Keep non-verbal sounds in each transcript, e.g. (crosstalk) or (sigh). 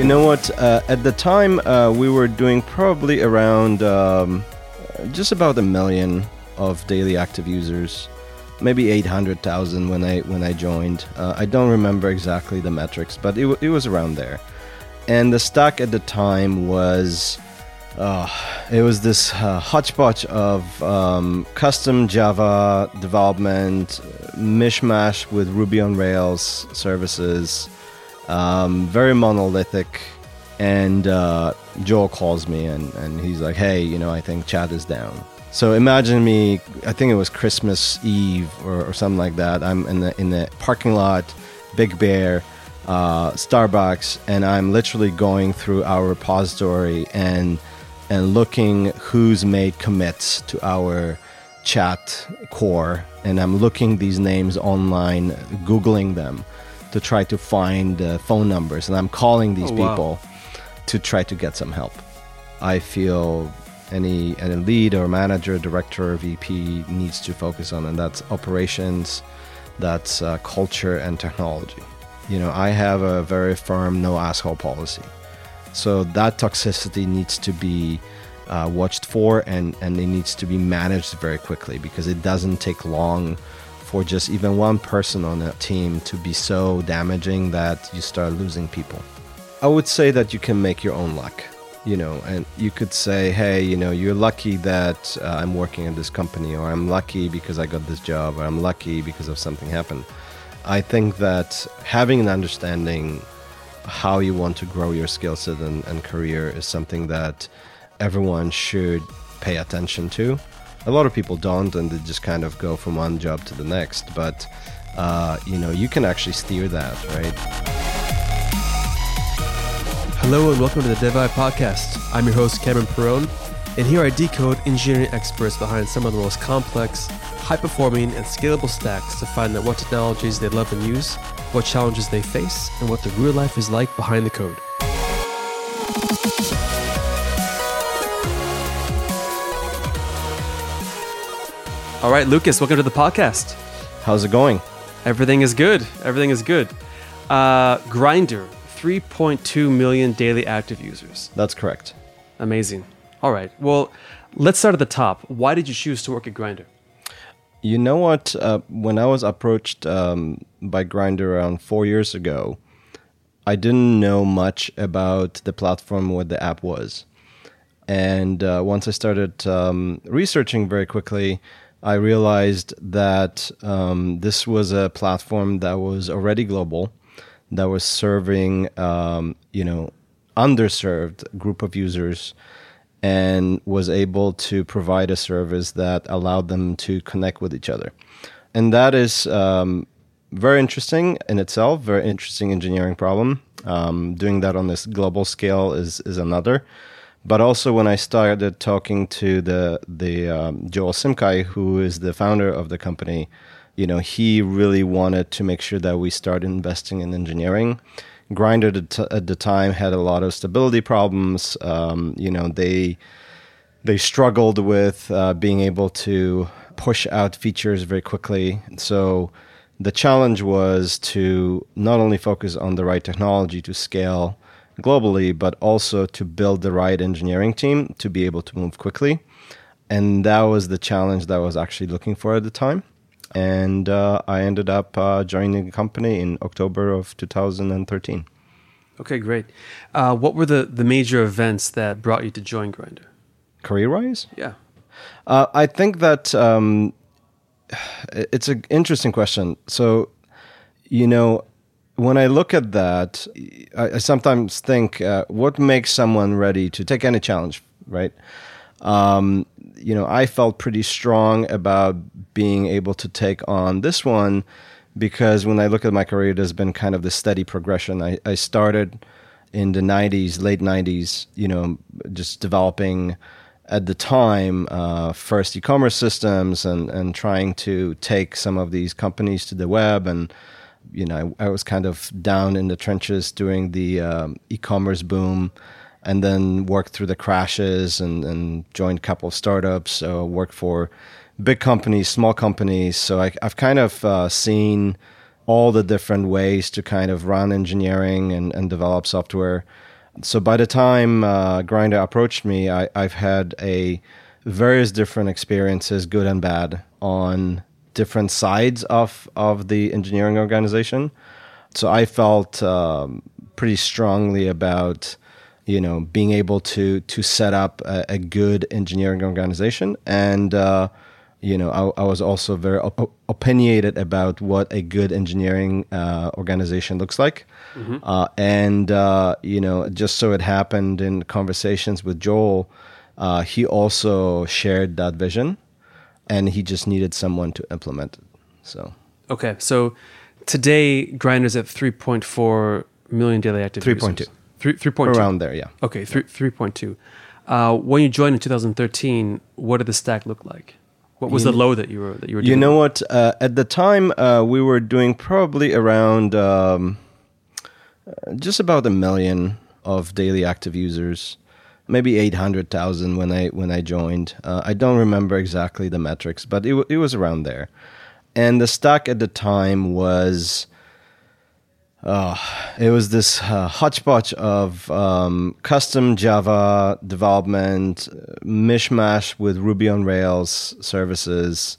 You know what? Uh, at the time, uh, we were doing probably around um, just about a million of daily active users, maybe 800,000 when I when I joined. Uh, I don't remember exactly the metrics, but it, w- it was around there. And the stack at the time was uh, it was this uh, hodgepodge of um, custom Java development, mishmash with Ruby on Rails services, um, very monolithic. And uh, Joel calls me and, and he's like, hey, you know, I think chat is down. So imagine me, I think it was Christmas Eve or, or something like that. I'm in the, in the parking lot, Big Bear, uh, Starbucks, and I'm literally going through our repository and and looking who's made commits to our chat core and i'm looking these names online googling them to try to find uh, phone numbers and i'm calling these Oh, wow. people to try to get some help. I feel any any lead or manager director or vp needs to focus on and that's operations that's uh, culture and technology. You know i have a very firm no asshole policy. So that toxicity needs to be uh, watched for and, and it needs to be managed very quickly because it doesn't take long for just even one person on a team to be so damaging that you start losing people. I would say that you can make your own luck, you know, and you could say, hey, you know, you're lucky that uh, I'm working at this company, or I'm lucky because I got this job, or I'm lucky because of something happened. I think that having an understanding how you want to grow your skill set and, and career is something that everyone should pay attention to. A lot of people don't, and they just kind of go from one job to the next. But uh, you know, you can actually steer that, right? Hello and welcome to the DevI podcast. I'm your host, Cameron Perone, and here I decode engineering experts behind some of the most complex, high performing, and scalable stacks to find out what technologies they love and use, what challenges they face, and what the real life is like behind the code. All right, Lucas, welcome to the podcast. How's it going? Everything is good. Everything is good. Uh, Grindr, 3.2 million daily active users. That's correct. Amazing. All right. Well, let's start at the top. Why did you choose to work at Grindr? You know what? Uh, when I was approached um, by Grindr around four years ago, I didn't know much about the platform, what the app was. And uh, once I started um, researching very quickly, I realized that um, this was a platform that was already global, that was serving, um, you know, underserved group of users, and was able to provide a service that allowed them to connect with each other. And that is um, very interesting in itself, very interesting engineering problem. Um, doing that on this global scale is is another. But also, when I started talking to the the um, Joel Simkhai, who is the founder of the company, you know, he really wanted to make sure that we start investing in engineering. Grindr at the time had a lot of stability problems. Um, you know, they they struggled with uh, being able to push out features very quickly. So the challenge was to not only focus on the right technology to scale globally, but also to build the right engineering team to be able to move quickly. And that was the challenge that I was actually looking for at the time. And uh, I ended up uh, joining the company in October of 2013. Okay, great. Uh, what were the, the major events that brought you to join Grindr? Career wise? Yeah. Uh, I think that um, (sighs) it's an interesting question. So, you know, when I look at that, I, I sometimes think, uh, what makes someone ready to take any challenge, right? Um, you know, I felt pretty strong about being able to take on this one because when I look at my career, there's been kind of the steady progression. I, I started in the 90s, late 90s, you know, just developing at the time uh, first e-commerce systems and, and trying to take some of these companies to the web and you know I, I was kind of down in the trenches during the um, e-commerce boom and then worked through the crashes and, and joined a couple of startups so worked for big companies small companies. So I, i've kind of uh, seen all the different ways to kind of run engineering and, and develop software. So by the time uh, Grindr approached me, I, I've had a various different experiences, good and bad, on different sides of of the engineering organization. So I felt um, pretty strongly about you know being able to to set up a, a good engineering organization and. Uh, you know, I, I, was also very op- opinionated about what a good engineering uh, organization looks like. Mm-hmm. Uh, and, uh, you know, just so it happened in conversations with Joel, uh, he also shared that vision and he just needed someone to implement it. So, okay. So today, Grindr's at 3.4 million daily active 3.2. 3, 3.2. Around there, yeah. Okay, 3, 3.2. Uh, when you joined in 2013, what did the stack look like? What was you, the low that you were that you were? Doing? You know what? Uh, at the time, uh, we were doing probably around um, uh, just about a million of daily active users, maybe eight hundred thousand when I when I joined. Uh, I don't remember exactly the metrics, but it it was around there. And the stack at the time was uh, it was this uh, hodgepodge of um, custom Java development, mishmash with Ruby on Rails services,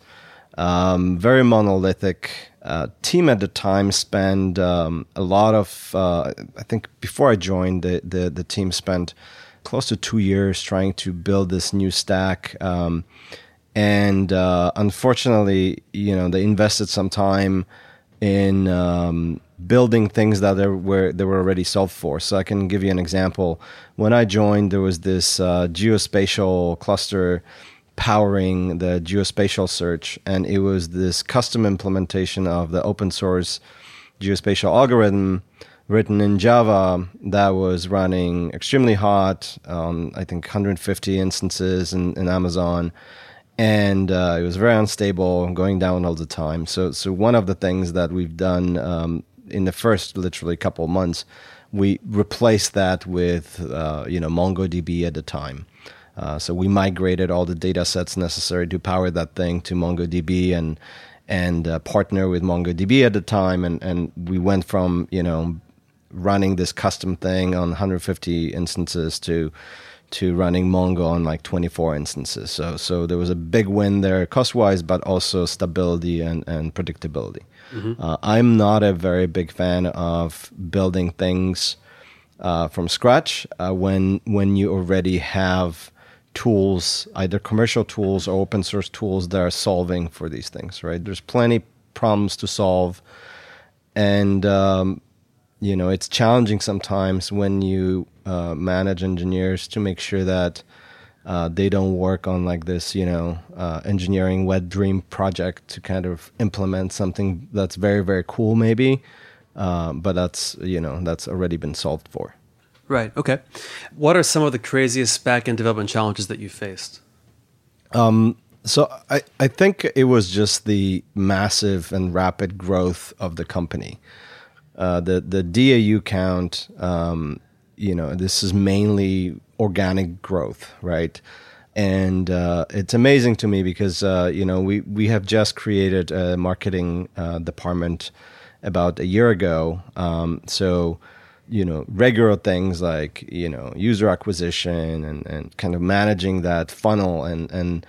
um, very monolithic. Uh, team at the time spent um, a lot of. Uh, I think before I joined, the, the, the team spent close to two years trying to build this new stack. Um, and uh, unfortunately, you know, they invested some time in um, building things that were they were already solved for. So I can give you an example. When I joined, there was this uh, geospatial cluster powering the geospatial search, and it was this custom implementation of the open source geospatial algorithm written in Java that was running extremely hot on I think 150 instances in, in Amazon and uh, it was very unstable, going down all the time. So, so one of the things that we've done um, in the first literally couple months, we replaced that with uh, you know MongoDB at the time. Uh, so we migrated all the data sets necessary to power that thing to MongoDB and and uh, partner with MongoDB at the time, and and we went from you know running this custom thing on 150 instances to to running Mongo on like 24 instances. So so there was a big win there cost wise, but also stability and, and predictability. Mm-hmm. Uh, I'm not a very big fan of building things uh, from scratch uh, when when you already have tools, either commercial tools or open source tools that are solving for these things. Right? There's plenty problems to solve, and um, you know it's challenging sometimes when you uh, manage engineers to make sure that uh, they don't work on like this, you know, uh, engineering wet dream project to kind of implement something that's very very cool, maybe, uh, but that's you know that's already been solved for. Right. Okay. What are some of the craziest backend development challenges that you faced? Um, so I, I think it was just the massive and rapid growth of the company. Uh, the the DAU count, um, you know, this is mainly organic growth, right? And uh, it's amazing to me because uh, you know we we have just created a marketing uh, department about a year ago. Um, so you know regular things like you know user acquisition and, and kind of managing that funnel and and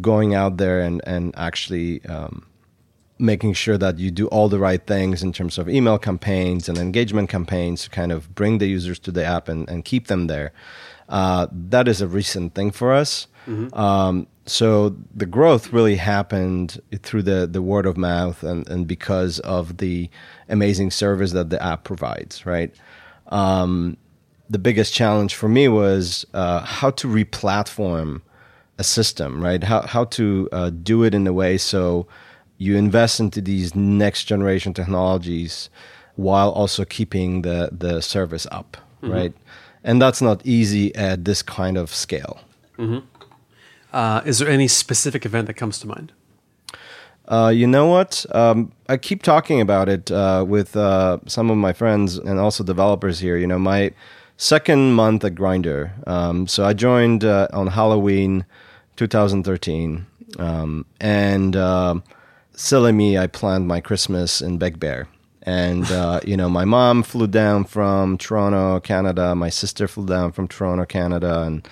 going out there and and actually um, making sure that you do all the right things in terms of email campaigns and engagement campaigns to kind of bring the users to the app and, and keep them there. Uh, that is a recent thing for us. Mm-hmm. Um, so the growth really happened through the, the word of mouth and, and because of the amazing service that the app provides, right? Um, the biggest challenge for me was uh, how to replatform a system, right? How, how to uh, do it in a way so you invest into these next generation technologies while also keeping the the service up, mm-hmm. right? And that's not easy at this kind of scale. Mm-hmm. Uh, is there any specific event that comes to mind? Uh, you know what? Um, I keep talking about it uh, with uh, some of my friends and also developers here. You know, my second month at Grindr. Um, so I joined uh, on Halloween 2013. Um, and um, silly me, I planned my Christmas in Big Bear. And uh, (laughs) you know, my mom flew down from Toronto, Canada. My sister flew down from Toronto, Canada, and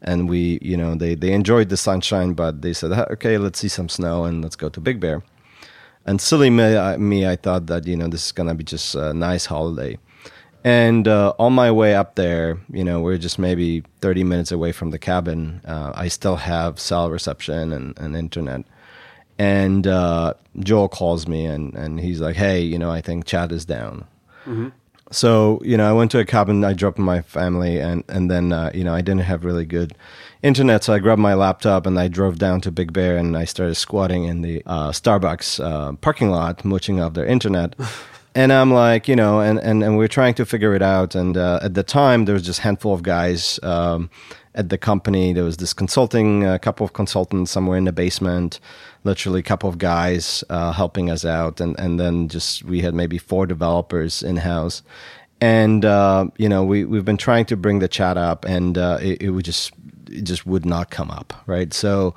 and we, you know, they they enjoyed the sunshine, but they said, okay, let's see some snow and let's go to Big Bear. And silly me, I, me, I thought that you know this is gonna be just a nice holiday. And uh, on my way up there, you know, we're just maybe 30 minutes away from the cabin. Uh, I still have cell reception and, and internet. And uh, Joel calls me and, and he's like, hey, you know, I think Chad is down. Mm-hmm. So, you know, I went to a cabin, I dropped my family, and, and then, uh, you know, I didn't have really good internet. So I grabbed my laptop and I drove down to Big Bear and I started squatting in the uh, Starbucks uh, parking lot, mooching off their internet. (laughs) and I'm like, you know, and, and, and we're trying to figure it out. And uh, at the time, there was just handful of guys um, at the company. There was this consulting, a couple of consultants somewhere in the basement, literally a couple of guys uh, helping us out. And, and then just we had maybe four developers in house. And, uh, you know, we, we've been trying to bring the chat up and uh, it, it would just, it just would not come up, right? So,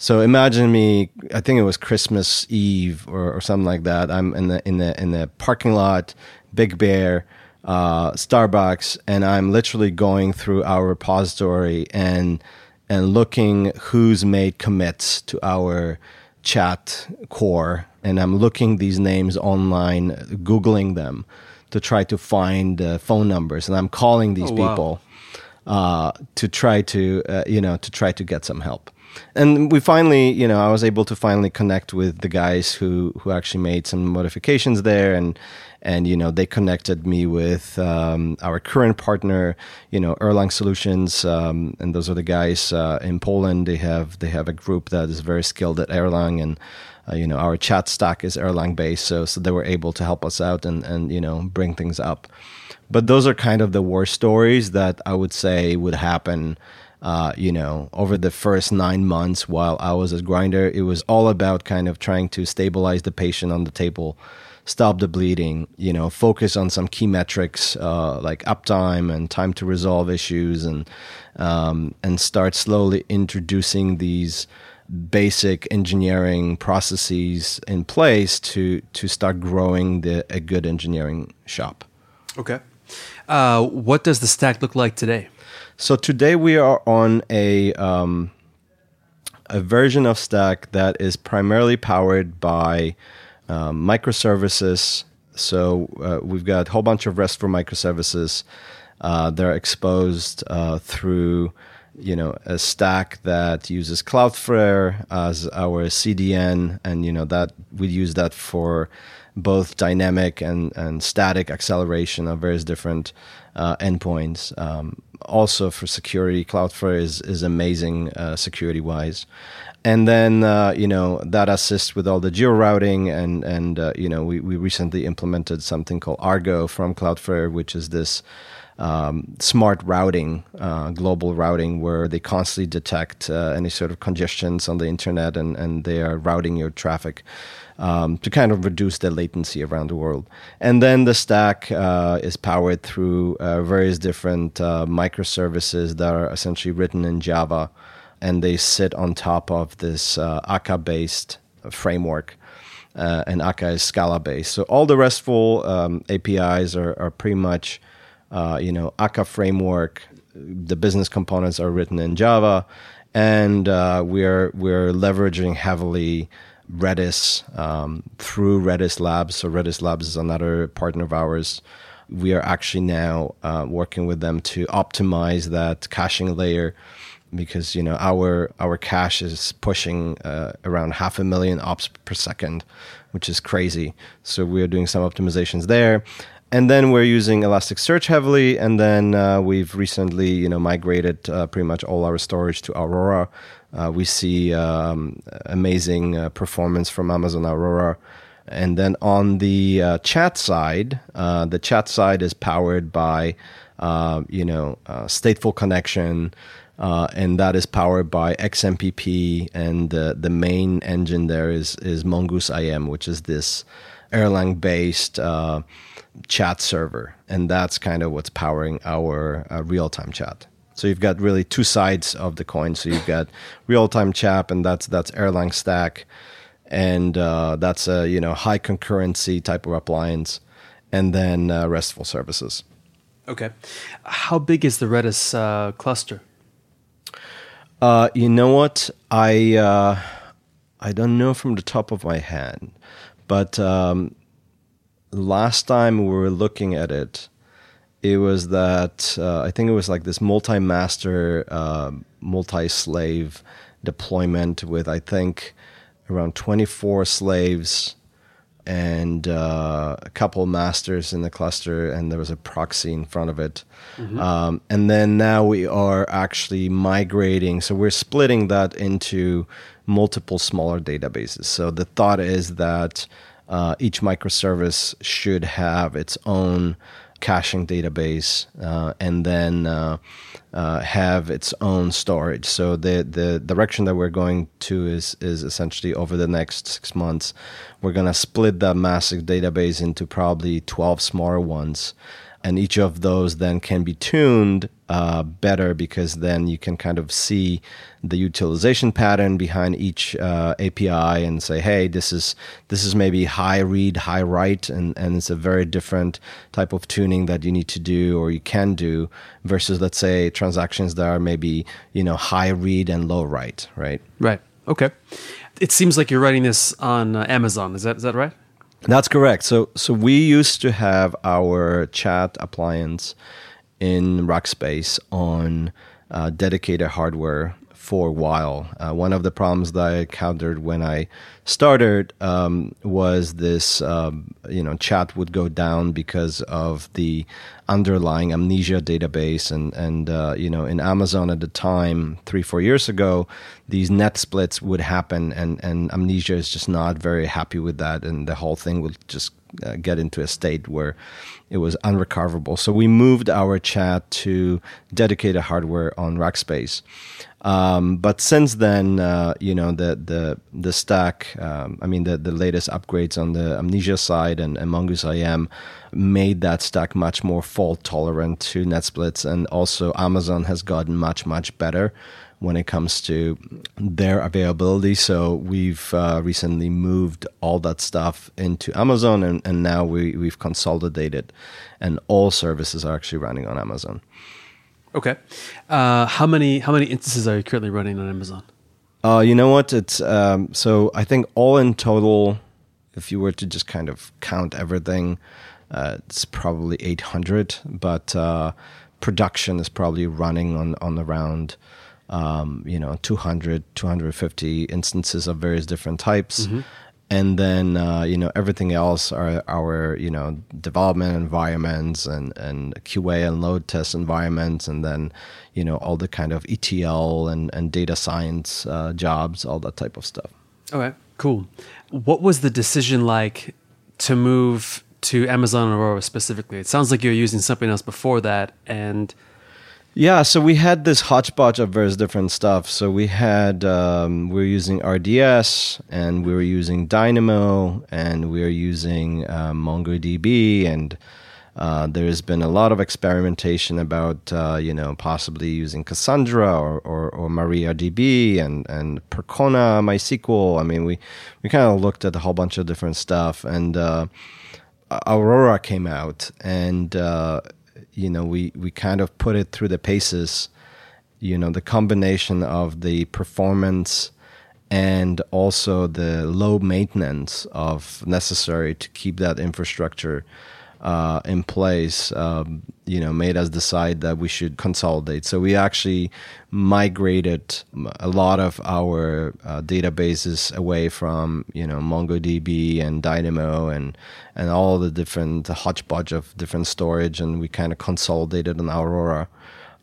so imagine me. I think it was Christmas Eve or, or something like that. I'm in the in the in the parking lot, Big Bear, uh, Starbucks, and I'm literally going through our repository and and looking who's made commits to our chat core, and I'm looking these names online, googling them to try to find uh, phone numbers, and I'm calling these oh, wow. people uh, to try to uh, you know to try to get some help and we finally, you know, I was able to finally connect with the guys who who actually made some modifications there, and and you know they connected me with um, our current partner, you know, Erlang Solutions, um, and those are the guys uh, in Poland. They have they have a group that is very skilled at Erlang, and uh, you know our chat stack is Erlang based, so so they were able to help us out and and you know bring things up. But those are kind of the war stories that I would say would happen uh, you know, over the first nine months while I was at Grindr, it was all about kind of trying to stabilize the patient on the table, stop the bleeding, you know, focus on some key metrics uh, like uptime and time to resolve issues, and um, and start slowly introducing these basic engineering processes in place to to start growing the a good engineering shop. Okay. Uh, what does the stack look like today? So today we are on a um, a version of Stack that is primarily powered by um, microservices. So uh, we've got a whole bunch of RESTful microservices. Uh, they're exposed uh, through you know a stack that uses Cloudflare as our CDN, and you know that we use that for both dynamic and, and static acceleration of various different uh, endpoints. Um, also for security, Cloudflare is is amazing uh, security wise. And then uh, you know that assists with all the geo routing, and and uh, you know we, we recently implemented something called Argo from Cloudflare, which is this um, smart routing, uh, global routing, where they constantly detect uh, any sort of congestions on the internet, and and they are routing your traffic um, to kind of reduce the latency around the world. And then the stack uh, is powered through uh, various different uh, microservices that are essentially written in Java, and they sit on top of this uh, Akka based framework. Uh, and Akka is Scala based. So all the RESTful um, APIs are, are pretty much, uh, you know, Akka framework. The business components are written in Java, and we're we're leveraging heavily Redis um, through Redis Labs. So Redis Labs is another partner of ours. We are actually now uh, working with them to optimize that caching layer because you know our our cache is pushing uh, around half a million ops per second, which is crazy. So we are doing some optimizations there. And then we're using Elasticsearch heavily, and then uh, we've recently, you know, migrated uh, pretty much all our storage to Aurora, uh, we see um, amazing uh, performance from Amazon Aurora. And then on the uh, chat side, uh, the chat side is powered by, uh, you know, uh, stateful connection, and that is powered by XMPP. And the the main engine there is is Mongoose IM, which is this Erlang based chat server, and that's kind of what's powering our real time chat. So you've got really two sides of the coin. So you've got real time chat, and that's that's Erlang stack, and uh, that's a you know high concurrency type of appliance, and then uh, RESTful services. Okay, how big is the Redis uh, cluster? Uh, you know what? I uh, I don't know from the top of my head, but um, last time we were looking at it, it was that uh, I think it was like this multi-master, uh, multi-slave deployment with I think around 24 slaves and uh, a couple masters in the cluster, and there was a proxy in front of it. Mm-hmm. Um, and then now we are actually migrating. So we're splitting that into multiple smaller databases. So the thought is that uh, each microservice should have its own caching database uh, and then uh, uh, have its own storage. So the the direction that we're going to is is essentially over the next six months, we're to split that massive database into probably twelve smaller ones and each of those then can be tuned uh, better because then you can kind of see the utilization pattern behind each uh, API and say, hey, this is this is maybe high read, high write, and, and it's a very different type of tuning that you need to do or you can do versus let's say transactions that are maybe you know high read and low write, right? Right. Okay. It seems like you're writing this on uh, Amazon. Is that is that right? That's correct. So so we used to have our chat appliance in Rackspace on uh, dedicated hardware for a while. Uh, one of the problems that I encountered when I started um, was this, um, you know, chat would go down because of the underlying Mnesia database, and and uh, you know, in Amazon at the time, three four years ago, these net splits would happen, and and Mnesia is just not very happy with that, and the whole thing would just uh, get into a state where it was unrecoverable. So we moved our chat to dedicated hardware on Rackspace. Um, but since then, uh, you know, the the the stack, um, I mean, the the latest upgrades on the Mnesia side and, and Mongoose IM made that stack much more fault tolerant to net splits, and also Amazon has gotten much much better when it comes to their availability. So we've uh, recently moved all that stuff into Amazon, and, and now we we've consolidated, and all services are actually running on Amazon. Okay. Uh, how many how many instances are you currently running on Amazon? Uh, you know what? It's um, so I think all in total, if you were to just kind of count everything, uh, it's probably 800. But uh, production is probably running on on around um, you know 200 250 instances of various different types. Mm-hmm and then uh, you know everything else are our you know development environments and and QA and load test environments, and then you know all the kind of ETL and and data science uh, jobs, all that type of stuff. Okay, cool. What was the decision like to move to Amazon Aurora specifically? It sounds like you're using something else before that, and yeah, so we had this hodgepodge of various different stuff. So we had um, we were using RDS, and we were using Dynamo, and we were using uh, MongoDB, and uh, there's been a lot of experimentation about uh, you know possibly using Cassandra or, or, or MariaDB and and Percona MySQL. I mean, we we kind of looked at a whole bunch of different stuff, and uh, Aurora came out, and uh, you know we we kind of put it through the paces you know the combination of the performance and also the low maintenance of necessary to keep that infrastructure uh, in place, um, you know, made us decide that we should consolidate. So we actually migrated a lot of our uh, databases away from, you know, MongoDB and Dynamo and and all the different hodgepodge of different storage, and we kind of consolidated on Aurora.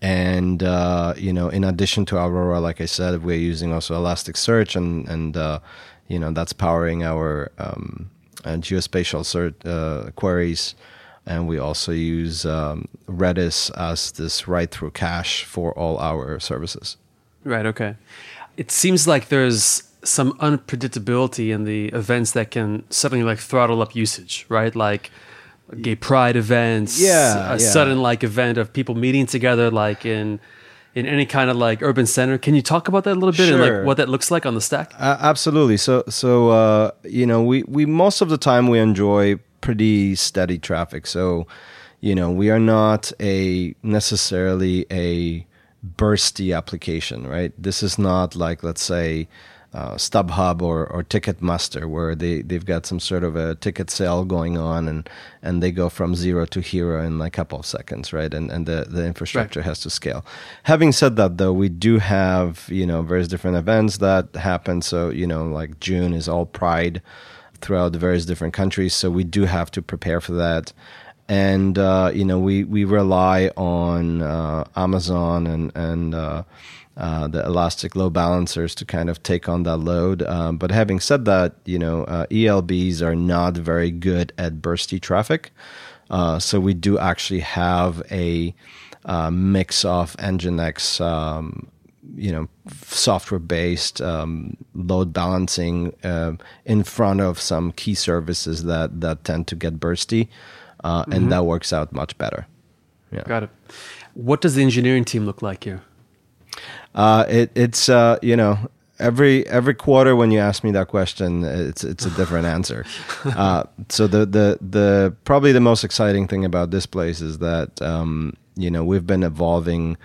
And uh, you know, in addition to Aurora, like I said, we're using also Elasticsearch, and and uh, you know that's powering our um, and geospatial cert, uh, queries. And we also use um, Redis as this write through cache for all our services. Right, okay. It seems like there's some unpredictability in the events that can suddenly like throttle up usage, right? Like gay pride events, yeah, a yeah. sudden like event of people meeting together, like in in any kind of like urban center. Can you talk about that a little bit and like what that looks like on the stack? Uh, absolutely. So, so uh, you know, we we most of the time we enjoy pretty steady traffic. So, you know, we are not a necessarily a bursty application, right? This is not like let's say uh, StubHub or, or Ticketmaster, where they, they've got some sort of a ticket sale going on and, and they go from zero to hero in like a couple of seconds, right? And, and the, the infrastructure has to scale. Having said that, though, we do have, you know, various different events that happen. So, you know, like June is all Pride throughout the various different countries. So we do have to prepare for that. And, uh, you know, we, we rely on uh, Amazon and, and, uh, uh, the elastic load balancers to kind of take on that load. Um, but having said that, you know, uh, ELBs are not very good at bursty traffic. Uh, so we do actually have a mix of Nginx, um, you know, software-based um, load balancing in front of some key services that that tend to get bursty, uh, and that works out much better. Yeah. Got it. What does the engineering team look like here? Uh, it, it's uh, you know every every quarter when you ask me that question, it's it's a different (laughs) answer. Uh, so the the the probably the most exciting thing about this place is that um, you know we've been evolving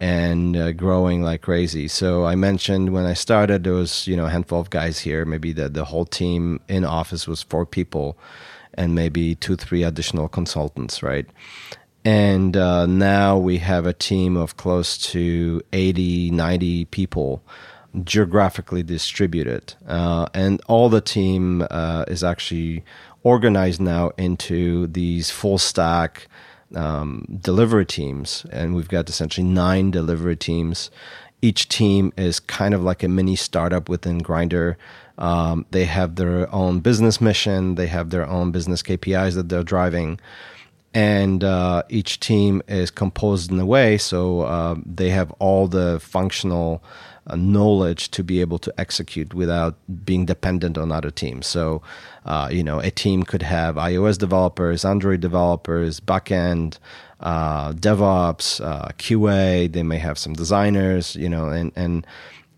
and uh, growing like crazy. So I mentioned when I started, there was you know a handful of guys here. Maybe the the whole team in office was four people, and maybe two three additional consultants, right? And uh, now we have a team of close to 80, 90 people geographically distributed. Uh, and all the team uh, is actually organized now into these full stack um, delivery teams. And we've got essentially nine delivery teams. Each team is kind of like a mini startup within Grindr. Um, they have their own business mission, they have their own business KPIs that they're driving and uh, each team is composed in a way so uh, they have all the functional uh, knowledge to be able to execute without being dependent on other teams. So, uh, you know, a team could have iOS developers, Android developers, backend, uh, DevOps, uh, QA. They may have some designers, you know, and and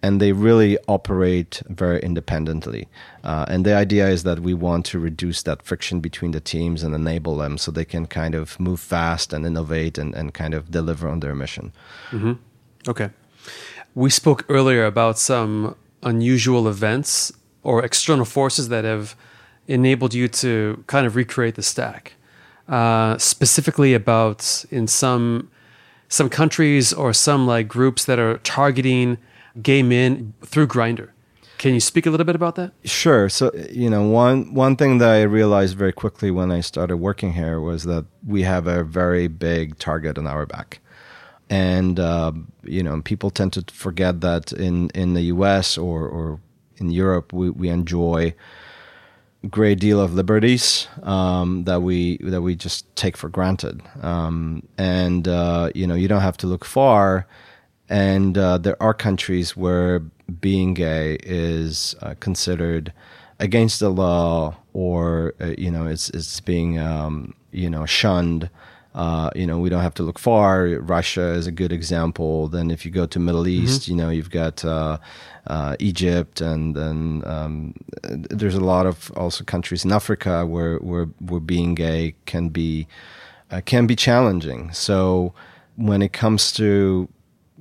and they really operate very independently. Uh, and the idea is that we want to reduce that friction between the teams and enable them so they can kind of move fast and innovate and, and kind of deliver on their mission. Okay. We spoke earlier about some unusual events or external forces that have enabled you to kind of recreate the stack. Uh, specifically about in some some countries or some like groups that are targeting gay men through Grindr. Can you speak a little bit about that? Sure. So you know, one one thing that I realized very quickly when I started working here was that we have a very big target on our back, and uh, you know, people tend to forget that in in the U.S. or or in Europe, we we enjoy great deal of liberties um, that we that we just take for granted, um, and uh, you know, you don't have to look far. And uh, there are countries where being gay is uh, considered against the law, or uh, you know, it's it's being um, you know shunned. Uh, you know, we don't have to look far. Russia is a good example. Then, if you go to Middle East, you know, you've got uh, uh, Egypt, and then um, there's a lot of also countries in Africa where where, where being gay can be uh, can be challenging. So, when it comes to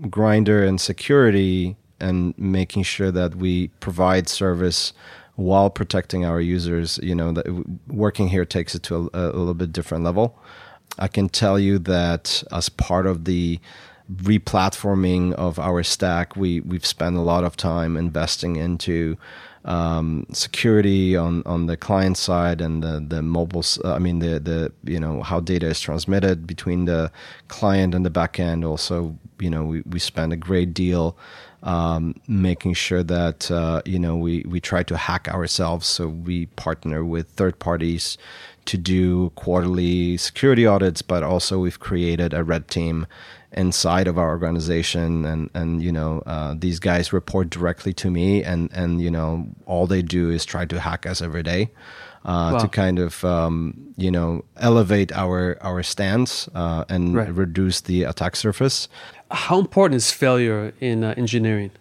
Grindr and security and making sure that we provide service while protecting our users you know that working here takes it to a, a little bit different level. I can tell you that as part of the replatforming of our stack we we've spent a lot of time investing into um, security on, on the client side and the, the mobile, s- I mean, the, the, you know, how data is transmitted between the client and the backend. Also, you know, we, we spend a great deal um, making sure that, uh, you know, we, we try to hack ourselves. So we partner with third parties to do quarterly security audits, but also we've created a red team inside of our organization and and you know uh, these guys report directly to me and and you know all they do is try to hack us every day uh, Wow. to kind of um, you know elevate our our stance uh, and Right. reduce the attack surface. How important is failure in uh, engineering?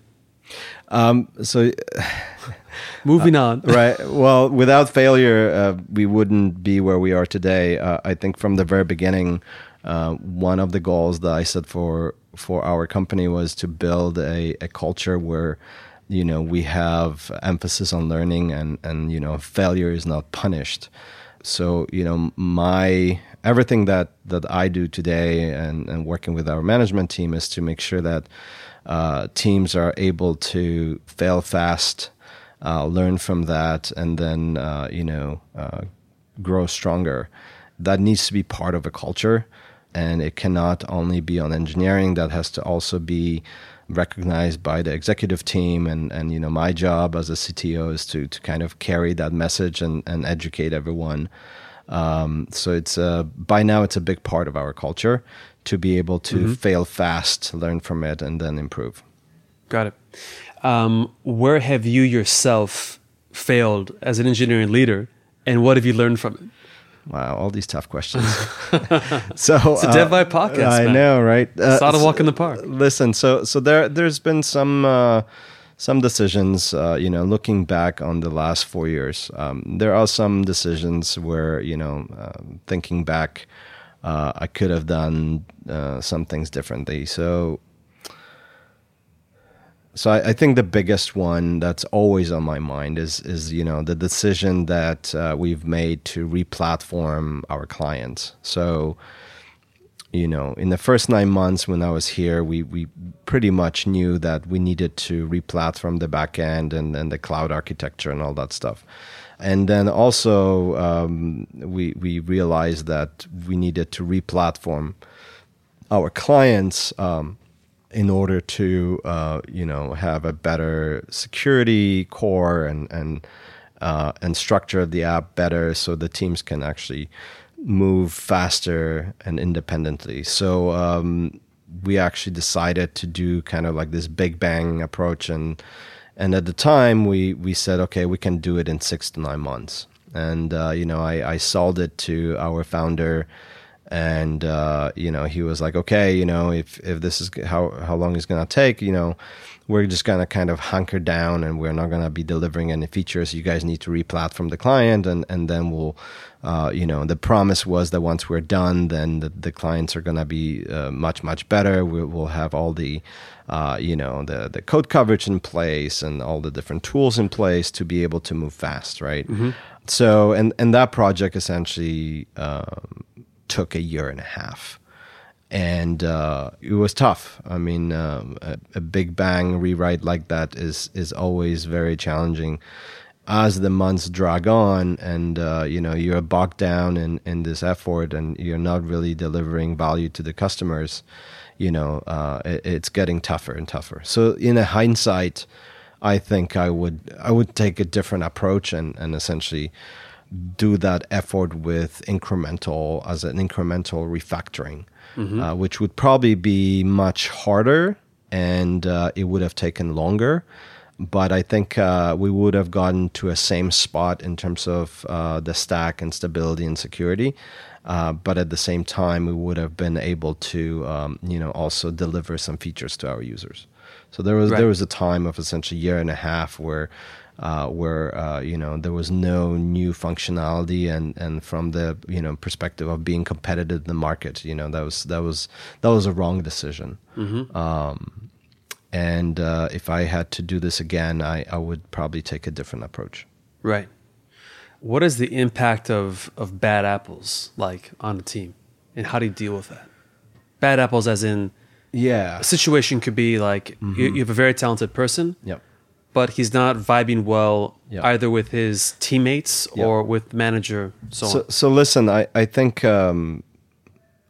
Um, so (laughs) Moving on. right. (laughs) Well, without failure, uh, we wouldn't be where we are today. Uh, I think from the very beginning, uh, one of the goals that I set for for our company was to build a, a culture where you know we have emphasis on learning and and you know failure is not punished. So you know my everything that that I do today and and working with our management team is to make sure that uh, teams are able to fail fast uh, learn from that, and then uh, you know uh, grow stronger. That needs to be part of a culture, and it cannot only be on engineering. That has to also be recognized by the executive team, and and you know my job as a CTO is to to kind of carry that message and and educate everyone. Um, so it's uh, by now it's a big part of our culture to be able to fail fast, learn from it, and then improve. Got it. Um, where have you yourself failed as an engineering leader, and what have you learned from it? Wow, all these tough questions. (laughs) (laughs) so it's a Dev Vibe podcast, I man. know, right? Uh, It's not a walk in the park. Listen, so so there there's been some uh, some decisions. Uh, you know, looking back on the last four years, um, there are some decisions where you know, um thinking back, uh, I could have done uh, some things differently. So. So I, I think the biggest one that's always on my mind is is you know the decision that uh, we've made to re-platform our clients. So you know, in the first nine months when I was here, we, we pretty much knew that we needed to re-platform the back end and, and the cloud architecture and all that stuff. And then also, um, we, we realized that we needed to re-platform our clients um, in order to, uh, you know, have a better security core and, and, uh, and structure of the app better so the teams can actually move faster and independently. So um, we actually decided to do kind of like this big bang approach, and and at the time we we said, okay, we can do it in six to nine months. And uh, you know, I, I sold it to our founder, and uh, you know, he was like, okay, you know, if if this is how how long it's gonna take, you know. We're just gonna kind of hunker down, and we're not gonna be delivering any features. You guys need to re-platform the client, and and then we'll, uh, you know, the promise was that once we're done, then the, the clients are gonna be uh, much much better. We, we'll have all the, uh, you know, the the code coverage in place and all the different tools in place to be able to move fast, right? So, and and that project essentially um, took a year and a half and uh, it was tough. I mean, um, a, a big bang rewrite like that is is always very challenging. As the months drag on, and uh, you know you're bogged down in, in this effort, and you're not really delivering value to the customers, you know uh, it, it's getting tougher and tougher. So, in a hindsight, I think I would I would take a different approach and and essentially do that effort with incremental as an incremental refactoring, uh, which would probably be much harder and uh, it would have taken longer. But I think uh, we would have gotten to a same spot in terms of uh, the stack and stability and security. Uh, but at the same time, we would have been able to, um, you know, also deliver some features to our users. So there was Right. there was a time of essentially a year and a half where uh, where uh, you know there was no new functionality and and from the you know perspective of being competitive in the market you know that was that was that was a wrong decision. Um, and uh, if I had to do this again I, I would probably take a different approach. Right. What is the impact of of bad apples like on a team, and how do you deal with that? Bad apples, as in yeah. a situation could be like you, you have a very talented person, yep but he's not vibing well Yeah. either with his teammates Yeah. or with manager. So, So, on. so listen, I, I think um,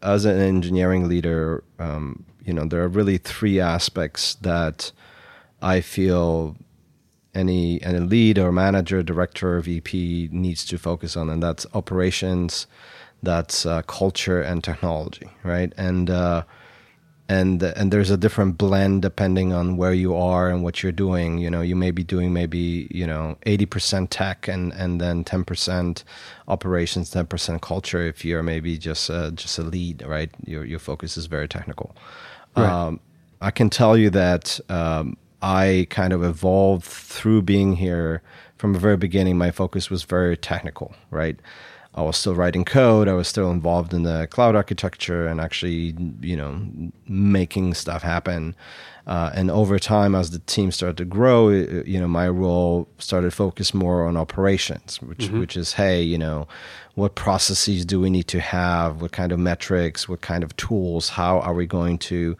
as an engineering leader, um, you know, there are really three aspects that I feel any any lead or manager, director, or VP needs to focus on, and that's operations, that's uh, culture and technology, right? And uh, and and there's a different blend depending on where you are and what you're doing. You know, you may be doing maybe you know 80% tech and and then 10% operations, 10% culture. If you're maybe just uh, just a lead, right? Your your focus is very technical. Right. Um, I can tell you that um, I kind of evolved through being here from the very beginning. My focus was very technical, right? I was still writing code. I was still involved in the cloud architecture and actually, you know, making stuff happen. Uh, and over time, as the team started to grow, you know, my role started to focus more on operations, which which is, hey, you know, what processes do we need to have? What kind of metrics? What kind of tools? How are we going to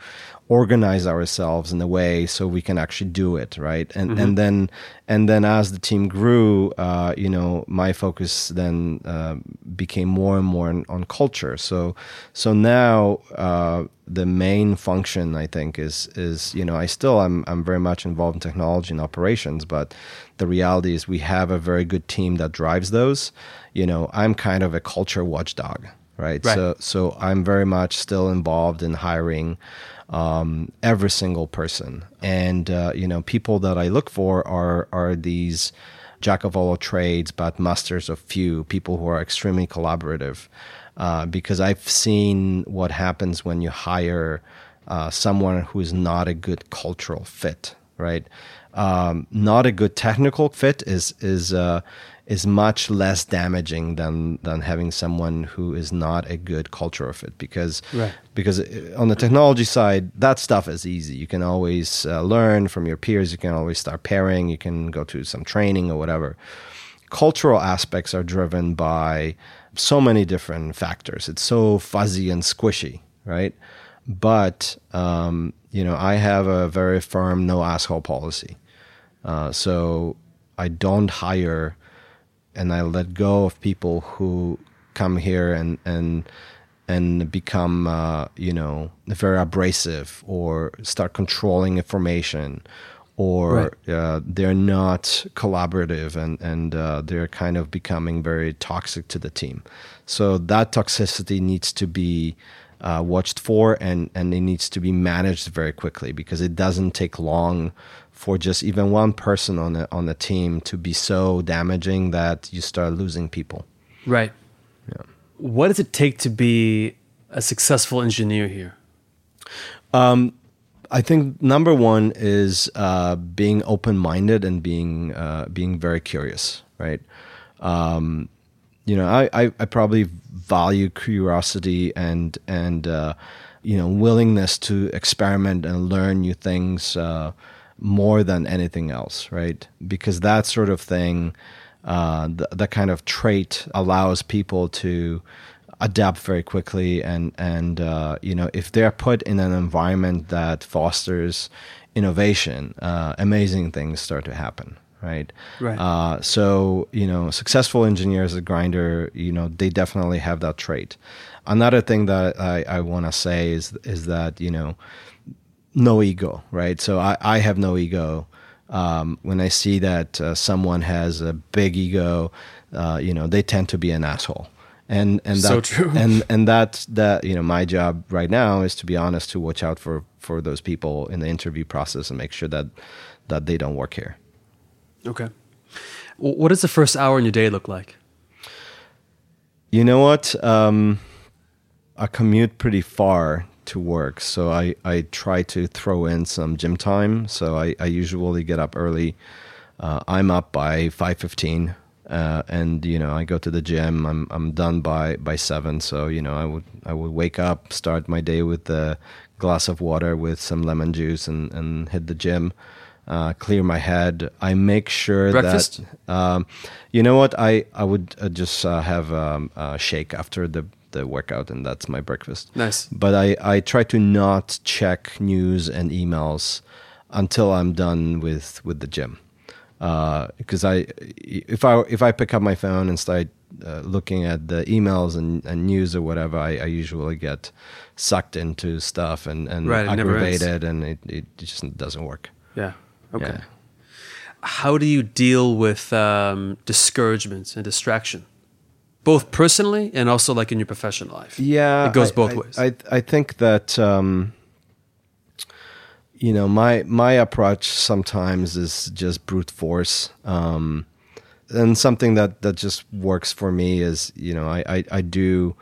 organize ourselves in a way so we can actually do it, right? And and then and then as the team grew, uh, you know, my focus then uh, became more and more on, on culture. So so now uh, the main function I think is is you know I still I'm I'm very much involved in technology and operations, but the reality is we have a very good team that drives those. You know, I'm kind of a culture watchdog, right? Right. So so I'm very much still involved in hiring um, every single person, and uh, you know, people that I look for are are these jack of all trades but masters of few. People who are extremely collaborative, uh, because I've seen what happens when you hire uh, someone who is not a good cultural fit, right? Um, not a good technical fit is is uh, is much less damaging than than having someone who is not a good cultural fit because Right. because uh, on the technology side that stuff is easy. You can always uh, learn from your peers. You can always start pairing. You can go to some training or whatever. Cultural aspects are driven by so many different factors. It's so fuzzy and squishy right but um, you know i have a very firm no asshole policy uh, so i don't hire and I let go of people who come here and and and become uh, you know very abrasive or start controlling information or uh, they're not collaborative and and uh, they're kind of becoming very toxic to the team. So that toxicity needs to be uh, watched for and and it needs to be managed very quickly because it doesn't take long for just even one person on the on the team to be so damaging that you start losing people. Right. What does it take to be a successful engineer here? I think number one is uh, being open minded and being uh, being very curious, right? Um, you know, I, I, I probably value curiosity and and uh, you know willingness to experiment and learn new things uh, more than anything else, right? Because that sort of thing, uh, th- that kind of trait allows people to adapt very quickly and and uh, you know if they're put in an environment that fosters innovation, uh, amazing things start to happen. Right. Right. Uh, so you know, successful engineers at Grindr, you know, they definitely have that trait. Another thing that I, I want to say is is that you know, no ego, right? So I, I have no ego. Um, when I see that uh, someone has a big ego, uh, you know, they tend to be an asshole. And and So true. (laughs) And and that that you know, my job right now is to be honest, to watch out for for those people in the interview process and make sure that that they don't work here. Okay. What does the first hour in your day look like? You know what? Um, I commute pretty far to work, so I, I try to throw in some gym time. So I, I usually get up early. Uh, I'm up by five fifteen, uh, and you know I go to the gym. I'm I'm done by by seven. So you know I would I would wake up, start my day with a glass of water with some lemon juice, and and hit the gym. Uh, clear my head. I make sure Breakfast? that um, you know what I I would uh, just uh, have um, a shake after the the workout, and that's my breakfast. Nice. But I I try to not check news and emails until I'm done with with the gym, because I if I if I pick up my phone and start uh, looking at the emails and, and news or whatever, I, I usually get sucked into stuff and and Right, aggravated, and it it just doesn't work. Yeah. Okay. Yeah. How do you deal with um, discouragement and distraction, both personally and also like in your professional life? Yeah, It goes I- both I- ways. I I think that um, you know, my my approach sometimes is just brute force. Um, and something that that just works for me is, you know, I I, I do.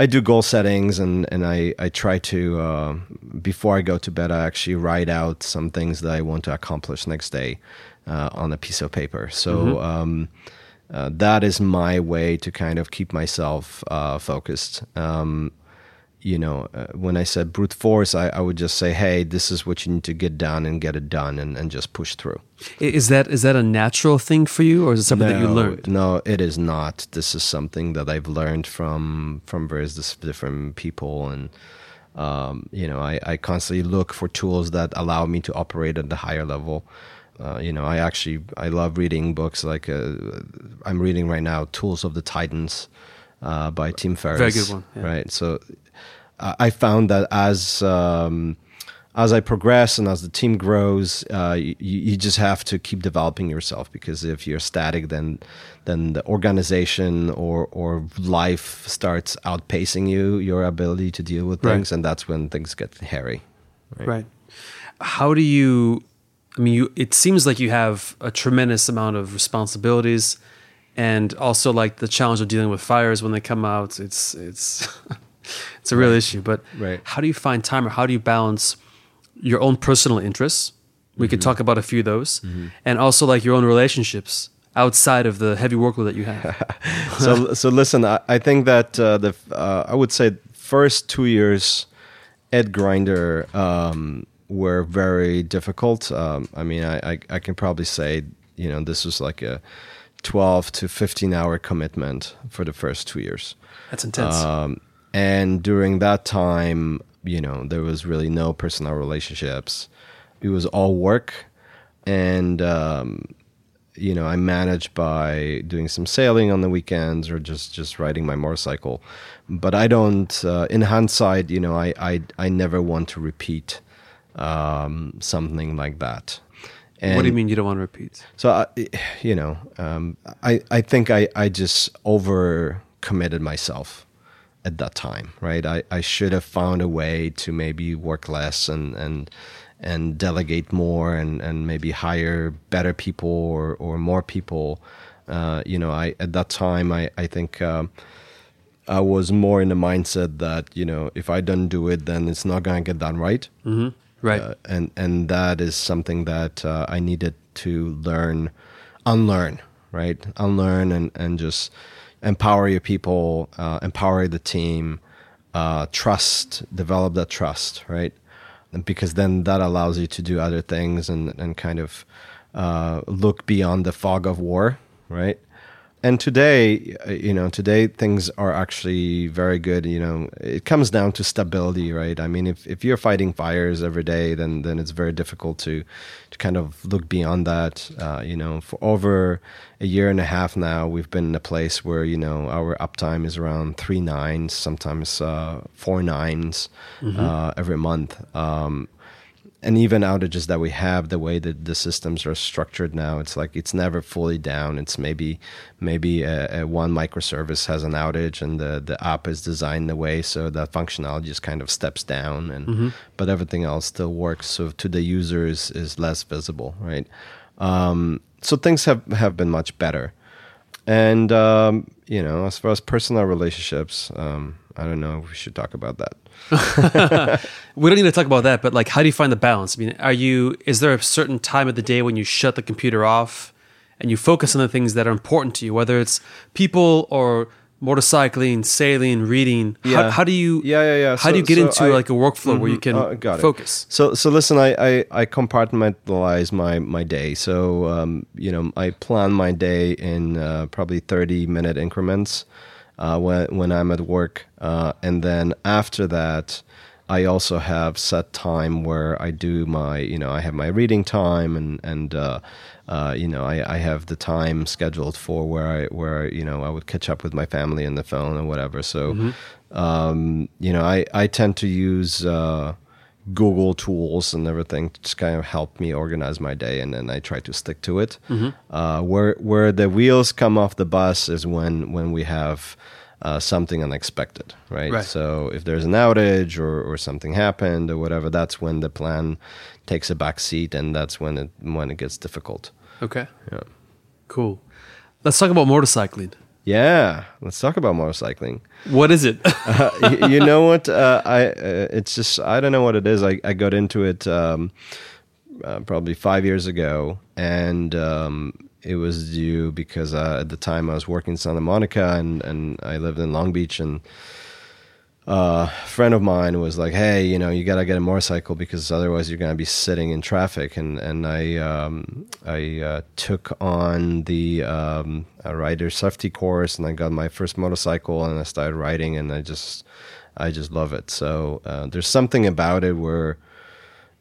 I do goal settings and, and I, I try to, uh, before I go to bed, I actually write out some things that I want to accomplish next day uh, on a piece of paper. So Mm-hmm. um, uh, that is my way to kind of keep myself uh, focused. Um, you know, uh, when I said brute force, I, I would just say, hey, this is what you need to get done and get it done and, and just push through. Is that is that a natural thing for you, or is it something that you learned? No, it is not. This is something that I've learned from from various different people, and um, you know, I, I constantly look for tools that allow me to operate at the higher level. Uh, you know, I actually I love reading books. Like uh, I'm reading right now, "Tools of the Titans" uh, by Tim Ferriss. Very good one, yeah. Right. So I found that as um, as I progress and as the team grows, uh, you, you just have to keep developing yourself because if you're static, then then the organization or or life starts outpacing you, your ability to deal with Right. things, and that's when things get hairy. Right. How do you? I mean, you. It seems like you have a tremendous amount of responsibilities, and also like the challenge of dealing with fires when they come out. It's it's (laughs) it's a real issue. But Right. how do you find time, or how do you balance your own personal interests? We could talk about a few of those, and also like your own relationships outside of the heavy workload that you have. (laughs) so so listen, I, I think that uh, the uh, I would say first two years at Grindr um, were very difficult. Um, I mean, I, I I can probably say you know this was like a twelve to fifteen hour commitment for the first two years. That's intense. Um, and during that time, you know, there was really no personal relationships. It was all work. And, um, you know, I managed by doing some sailing on the weekends or just, just riding my motorcycle. But I don't, uh, in hindsight, you know, I, I, I never want to repeat um, something like that. And what do you mean you don't want to repeat? so I, you know, um, I I think I I just over committed myself at that time, right? I, I should have found a way to maybe work less and and and delegate more and and maybe hire better people or or more people. Uh, you know, I at that time I I think. Um, I was more in the mindset that you know if I don't do it, then it's not going to get done right Mm-hmm. Right. uh, and and that is something that uh, I needed to learn, unlearn, right? Unlearn and and just empower your people, uh, empower the team, uh, trust, develop that trust, right? And because then that allows you to do other things and and kind of uh, look beyond the fog of war, right? And today uh, you know today things are actually very good you know. It comes down to stability right? I mean if, if you're fighting fires every day then then it's very difficult to to kind of look beyond that. Uh, you know for over a year and a half now we've been in a place where you know our uptime is around three nines sometimes uh, four nines uh, every month. Um, and even outages that we have the way that the systems are structured now it's like it's never fully down. It's maybe maybe a, a one microservice has an outage and the, the app is designed the way so that functionality just kind of steps down and but everything else still works so to the users is less visible right? Um, so things have have been much better. And um, you know as far as personal relationships um, i don't know if we should talk about that (laughs) we don't need to talk about that, but like, how do you find the balance? I mean, are you? Is there a certain time of the day when you shut the computer off and you focus on the things that are important to you, whether it's people or motorcycling, sailing, reading? How, Yeah. how do you? Yeah, yeah, yeah. How do you get so into I- like a workflow where you can Uh, got it. focus? So, so listen, I, I, I compartmentalize my, my day. So, um, you know, I plan my day in uh, probably 30 minute increments uh, when, when I'm at work. Uh, and then after that, I also have set time where I do my, you know, I have my reading time and, and, uh, uh, you know, I, I have the time scheduled for where I, where, you know, I would catch up with my family on the phone or whatever. So, um, you know, I, I tend to use, uh, Google tools and everything to just kind of help me organize my day, and then I try to stick to it. Uh, where where the wheels come off the bus is when when we have uh, something unexpected, right? Right. So if there's an outage or, or something happened or whatever, that's when the plan takes a back seat, and that's when it when it gets difficult. Okay. Yeah. Cool. Let's talk about motorcycling. Yeah, let's talk about motorcycling. What is it? (laughs) uh, you, you know what? Uh, I uh, it's just I don't know what it is. I, I got into it um, uh, probably five years ago, and um, it was due because uh, at the time I was working in Santa Monica, and and I lived in Long Beach, and uh, a friend of mine was like, "Hey, you know, you gotta get a motorcycle because otherwise you're gonna be sitting in traffic." And and I um, I uh, took on the um, rider safety course, and I got my first motorcycle, and I started riding, and I just I just love it. So uh, there's something about it where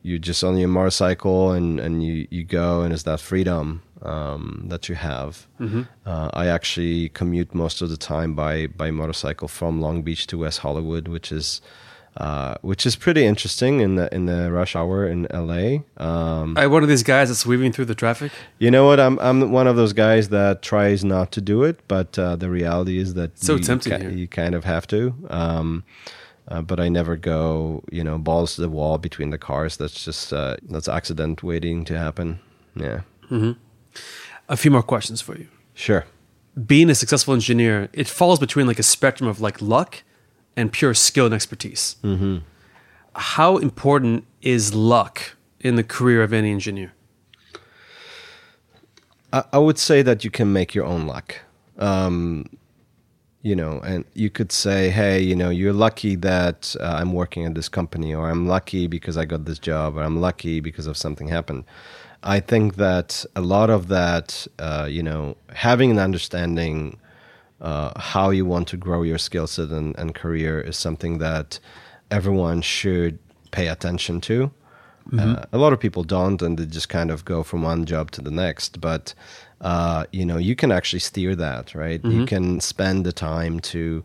you're just on your motorcycle and and you you go, and it's that freedom um, that you have. Uh, I actually commute most of the time by by motorcycle from Long Beach to West Hollywood, which is uh, which is pretty interesting in the in the rush hour in LA. Um, I one of these guys that's weaving through the traffic. you know what? I'm I'm one of those guys that tries not to do it, but uh, the reality is that So you, tempting here. you kind of have to. Um, uh, but I never go, you know, balls to the wall between the cars. That's just uh, that's accident waiting to happen. Yeah, A few more questions for you. sure. Being a successful engineer, it falls between like a spectrum of like luck and pure skill and expertise. Mm-hmm. How important is luck in the career of any engineer? I, I would say that you can make your own luck. Um, you know, and you could say, hey, you know, you're lucky that uh, I'm working at this company, or I'm lucky because I got this job, or I'm lucky because of something happened. I think that a lot of that, uh, you know, having an understanding uh, how you want to grow your skill set and, and career is something that everyone should pay attention to. Uh, a lot of people don't, and they just kind of go from one job to the next. But uh, you know, you can actually steer that, right? You can spend the time to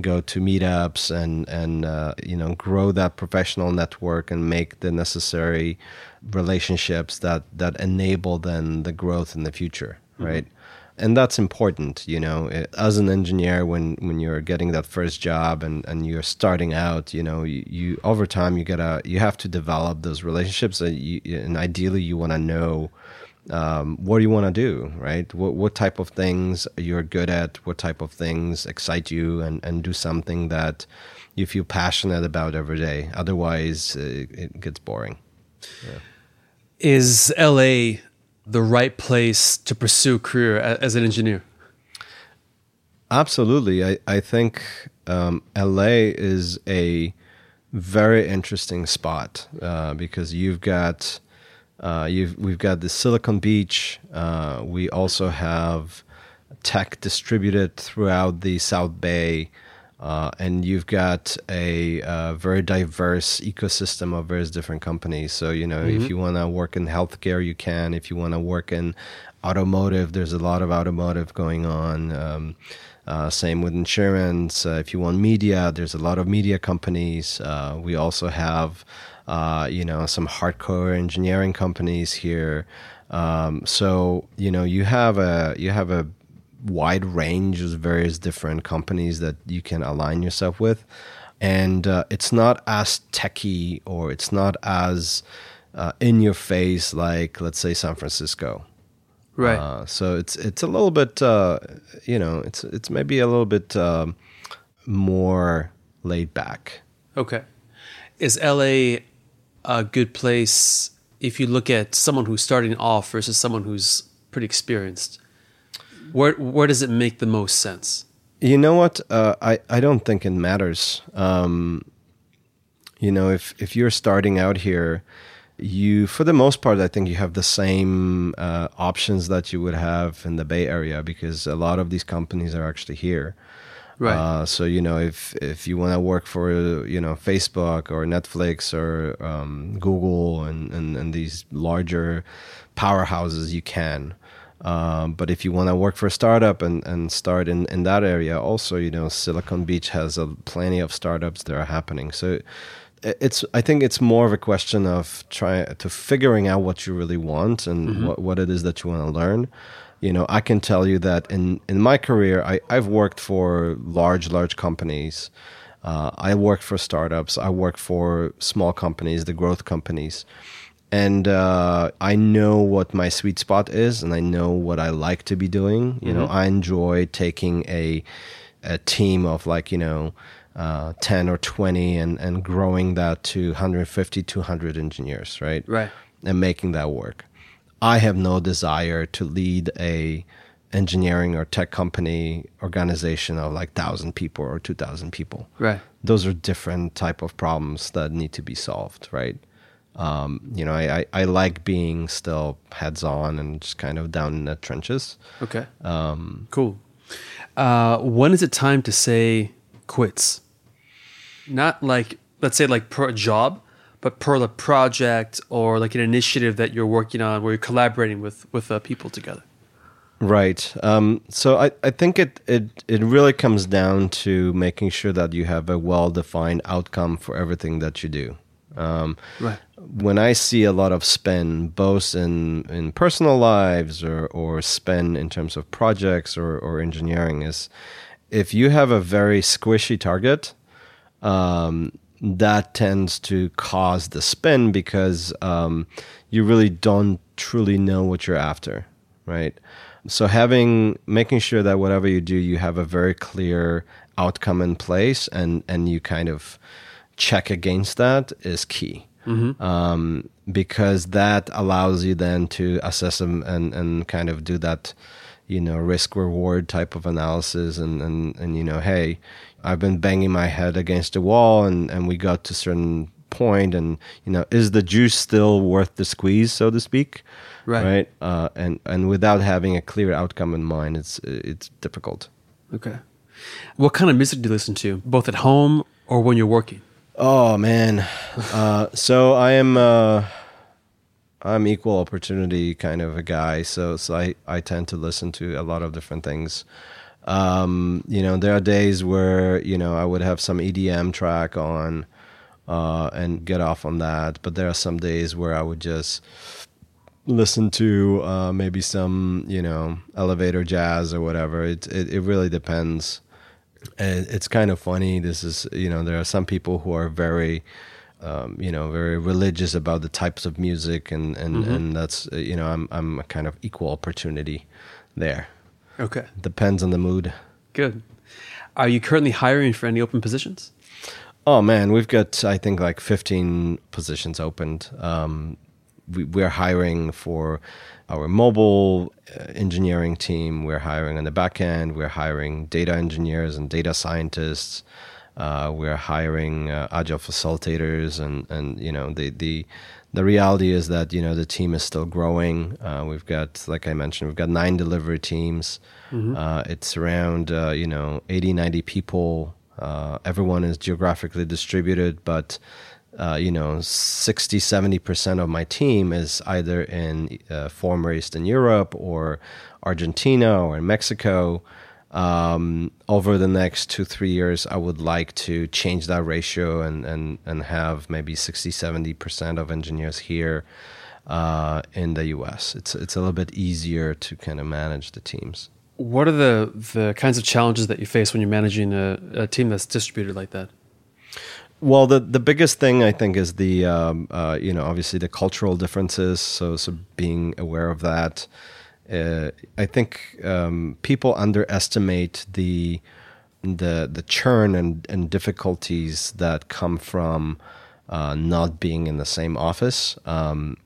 go to meetups and and uh, you know grow that professional network and make the necessary relationships that that enable then the growth in the future, right? and that's important you know Eh, as an engineer when when you're getting that first job and and you're starting out you know you, you over time you gotta you have to develop those relationships and, you, and ideally you want to know um, what do you want to do right what, what type of things you're good at what type of things excite you and and do something that you feel passionate about every day otherwise uh, it gets boring Is LA the right place to pursue a career as an engineer? Absolutely. I, I think um, LA is a very interesting spot uh, because you've got uh, you've we've got the Silicon Beach. Uh, we also have tech distributed throughout the South Bay. Uh, and you've got a uh, very diverse ecosystem of various different companies. So, you know, if you want to work in healthcare, you can. If you want to work in automotive, there's a lot of automotive going on. Um, uh, same with insurance. Uh, if you want media, there's a lot of media companies. Uh, we also have, uh, you know, some hardcore engineering companies here. Um, so you know, you have a you have a wide range of various different companies that you can align yourself with, and uh, it's not as techy or it's not as uh, in your face like let's say San Francisco. Right. Uh, so it's it's a little bit uh, you know it's it's maybe a little bit um, more laid back. Okay. Is LA a good place if you look at someone who's starting off versus someone who's pretty experienced? Where where does it make the most sense? You know what? Uh, I I don't think it matters. Um, you know, if if you're starting out here, you for the most part, I think you have the same uh, options that you would have in the Bay Area because a lot of these companies are actually here. Right. Uh, so you know, if if you want to work for you know Facebook or Netflix or um, Google and, and and these larger powerhouses, you can. Um, but if you want to work for a startup and, and start in, in that area, also, you know, Silicon Beach has a, plenty of startups that are happening. So it's I think it's more of a question of trying to figuring out what you really want and what, what it is that you want to learn. You know, I can tell you that in in my career, I, I've worked for large large companies. Uh, I worked for startups. I worked for small companies, the growth companies and uh, I know what my sweet spot is, and I know what I like to be doing. You mm-hmm. know, I enjoy taking a a team of like you know uh, ten or twenty and and growing that to 150, 200 engineers, right? Right. And making that work. I have no desire to lead a engineering or tech company organization of like thousand people or two thousand people. Right. Those are different type of problems that need to be solved, right? um, you know, I, I, I, like being still heads on and just kind of down in the trenches. Okay. Um, cool. Uh, when is it time to say quits? Not like, let's say, like per job, but per the project or like an initiative that you're working on where you're collaborating with, with uh, people together. Right. Um, so I, I think it, it, it really comes down to making sure that you have a well defined outcome for everything that you do. Um, right. When I see a lot of spend, both in, in personal lives or, or spend in terms of projects or, or engineering, is if you have a very squishy target, um, that tends to cause the spin because um, you really don't truly know what you're after, right? So having making sure that whatever you do, you have a very clear outcome in place, and and you kind of check against that is key. Mm-hmm. Um, because that allows you then to assess them and, and kind of do that, you know, risk reward type of analysis and, and, and, you know, hey, I've been banging my head against a wall and, and we got to a certain point and, you know, is the juice still worth the squeeze, so to speak? Right. Right. Uh, and, and without having a clear outcome in mind, it's, it's difficult. Okay. What kind of music do you listen to, both at home or when you're working? Oh man, uh, so I am uh, I'm equal opportunity kind of a guy. So so I I tend to listen to a lot of different things. Um, you know, there are days where you know I would have some EDM track on uh, and get off on that, but there are some days where I would just listen to uh, maybe some you know elevator jazz or whatever. It it, it really depends and it's kind of funny. This is, you know, there are some people who are very, um, you know, very religious about the types of music, and and mm-hmm. and that's, uh, you know, I'm I'm a kind of equal opportunity there. Okay. Depends on the mood. Good. Are you currently hiring for any open positions? Oh man, we've got I think like 15 positions opened. Um, we, we're hiring for our mobile uh, engineering team. We're hiring on the back end. We're hiring data engineers and data scientists. Uh, we're hiring uh, agile facilitators, and and you know the the the reality is that you know the team is still growing. Uh, we've got, like I mentioned, we've got nine delivery teams. Mm-hmm. Uh, it's around uh, you know 80, 90 people. everyone is geographically distributed, but uh, you know, 60, 70% of my team is either in uh, former Eastern Europe or Argentina or in Mexico. Um, over the next two, three years, I would like to change that ratio and, and, and have maybe 60, 70% of engineers here uh, in the US. It's, it's a little bit easier to kind of manage the teams. What are the, the kinds of challenges that you face when you're managing a, a team that's distributed like that? Well, the the biggest thing I think is the um, uh, you know obviously the cultural differences. So so being aware of that. Uh, I think um, people underestimate the the the churn and, and difficulties that come from uh, not being in the same office. Um,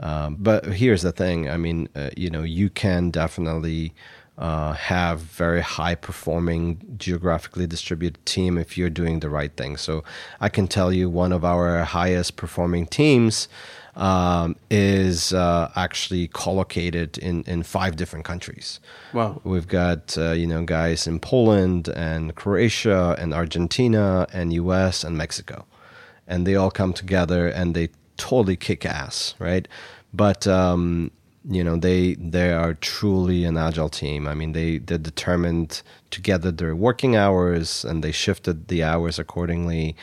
um but here's the thing. I mean, uh, you know, you can definitely uh, have very high performing geographically distributed team if you're doing the right thing so i can tell you one of our highest performing teams um, is uh, actually collocated in, in five different countries. Wow! We've got uh, you know guys in Poland and Croatia and Argentina and U.S. and Mexico, and they all come together and they totally kick ass, right? But um, you know they they are truly an agile team. I mean they they're determined together their working hours and they shifted the hours accordingly.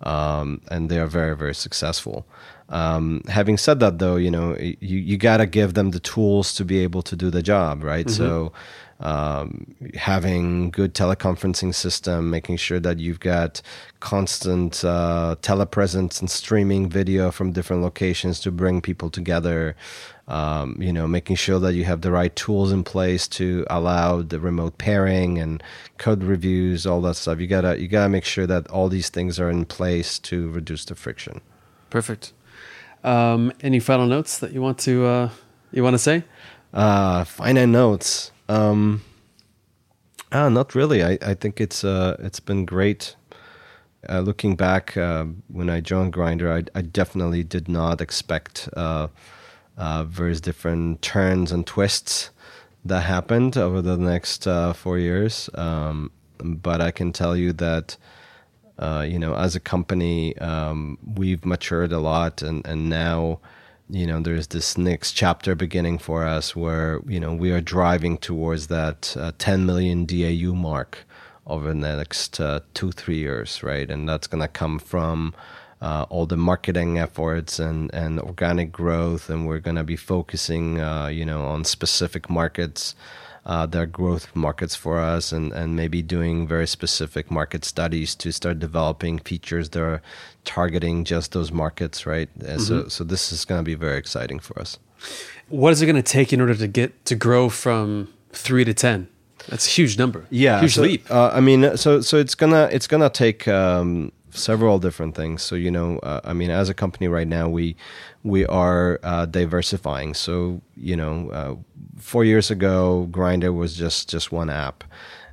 Um, and they are very, very successful. Um, having said that, though, you know, you, you got to give them the tools to be able to do the job, right? Mm-hmm. So, um, having good teleconferencing system, making sure that you've got constant uh, telepresence and streaming video from different locations to bring people together. Um, you know, making sure that you have the right tools in place to allow the remote pairing and code reviews, all that stuff. You gotta you gotta make sure that all these things are in place to reduce the friction. Perfect. Um, any final notes that you want to uh, you want to say? Uh, final notes. Um, ah, not really. I, I think it's uh, it's been great. Uh, looking back, uh, when I joined Grindr, I, I definitely did not expect uh, uh, various different turns and twists that happened over the next uh, four years. Um, but I can tell you that, uh, you know, as a company, um, we've matured a lot, and and now you know there's this next chapter beginning for us where you know we are driving towards that uh, 10 million DAU mark over the next uh, two three years, right? And that's going to come from uh, all the marketing efforts and and organic growth, and we're going to be focusing, uh, you know, on specific markets uh, their growth markets for us and, and maybe doing very specific market studies to start developing features that are targeting just those markets, right? Mm-hmm. So, so this is going to be very exciting for us. What is it going to take in order to get to grow from three to 10? That's a huge number. Yeah, huge so, leap. Uh, I mean, so so it's gonna it's gonna take um, several different things. So you know, uh, I mean, as a company right now, we we are uh, diversifying. So you know, uh, four years ago, Grindr was just just one app.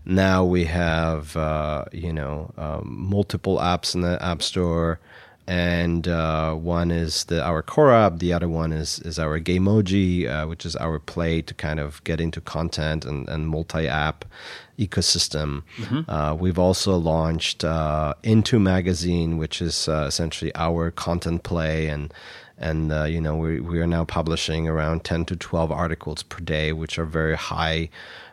Now we have uh, you know um, multiple apps in the app store, and uh, one is the our core app. The other one is is our Gaymoji, uh, which is our play to kind of get into content and, and multi app ecosystem. Mm-hmm. Uh, we've also launched uh, Into Magazine, which is uh, essentially our content play and and uh, you know we we are now publishing around 10 to 12 articles per day which are very high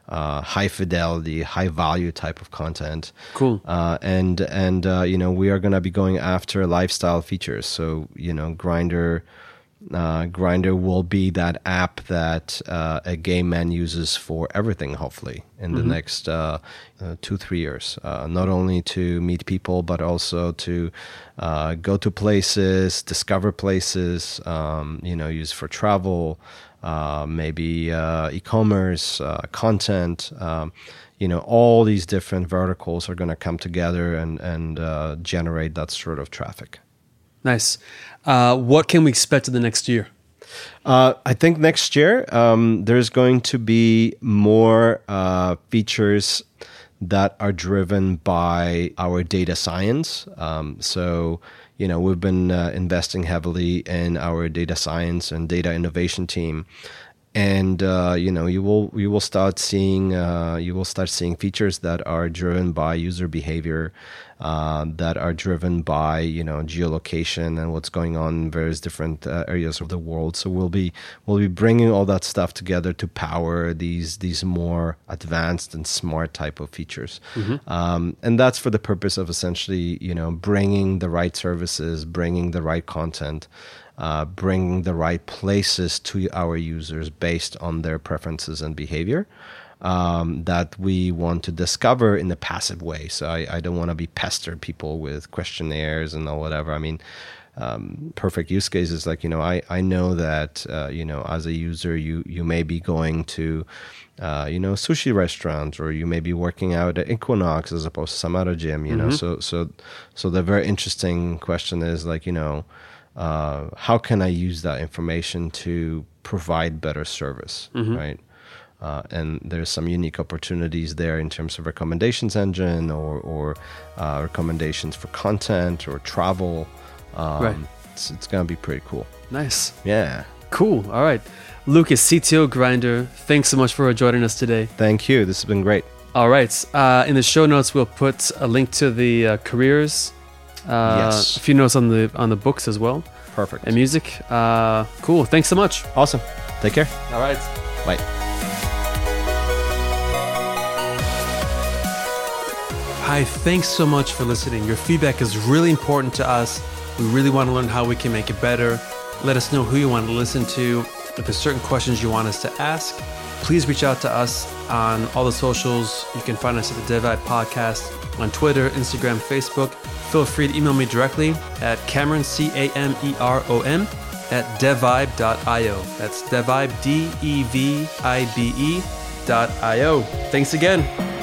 uh, high fidelity high value type of content cool uh, and and uh, you know we are going to be going after lifestyle features so you know Grindr. uh, Grindr will be that app that uh, a gay man uses for everything, hopefully, in the mm-hmm. next uh, uh, two, three years. Uh, not only to meet people, but also to uh, go to places, discover places, um, you know, use for travel, maybe e commerce, content. Um, you know, all these different verticals are going to come together and, and generate that sort of traffic. Nice. Uh, what can we expect in the next year? Uh, I think next year um, there's going to be more uh, features that are driven by our data science. Um, so, you know, we've been uh, investing heavily in our data science and data innovation team. And uh, you know you will you will start seeing uh, you will start seeing features that are driven by user behavior uh, that are driven by you know geolocation and what's going on in various different uh, areas of the world so we'll be we'll be bringing all that stuff together to power these these more advanced and smart type of features mm-hmm. um, and that's for the purpose of essentially you know bringing the right services bringing the right content uh, bringing the right places to our users based on their preferences and behavior. Um, that we want to discover in a passive way. So I, I don't want to be pester people with questionnaires and all whatever. I mean, um, perfect use cases like you know I, I know that uh, you know as a user you you may be going to uh, you know sushi restaurants or you may be working out at Equinox as opposed to some other gym you mm-hmm. know so so so the very interesting question is like you know uh, how can I use that information to provide better service, mm-hmm. right? Uh, and there's some unique opportunities there in terms of recommendations engine or, or uh, recommendations for content or travel. Um, right. It's, it's going to be pretty cool. Nice. Yeah. Cool. All right. Lucas, CTO Grindr, thanks so much for joining us today. Thank you. This has been great. All right. Uh, in the show notes, we'll put a link to the uh, careers uh, yes. A few notes on the on the books as well. Perfect. And music. Uh, cool. Thanks so much. Awesome. Take care. All right. Bye. Hi, thanks so much for listening. Your feedback is really important to us. We really want to learn how we can make it better. Let us know who you want to listen to. If there's certain questions you want us to ask, please reach out to us on all the socials. You can find us at the DevVibe Podcast on Twitter, Instagram, Facebook. Feel free to email me directly at Cameron, C A M E R O N, at devvibe.io. That's devvibe, D E V I B E dot I O. Thanks again.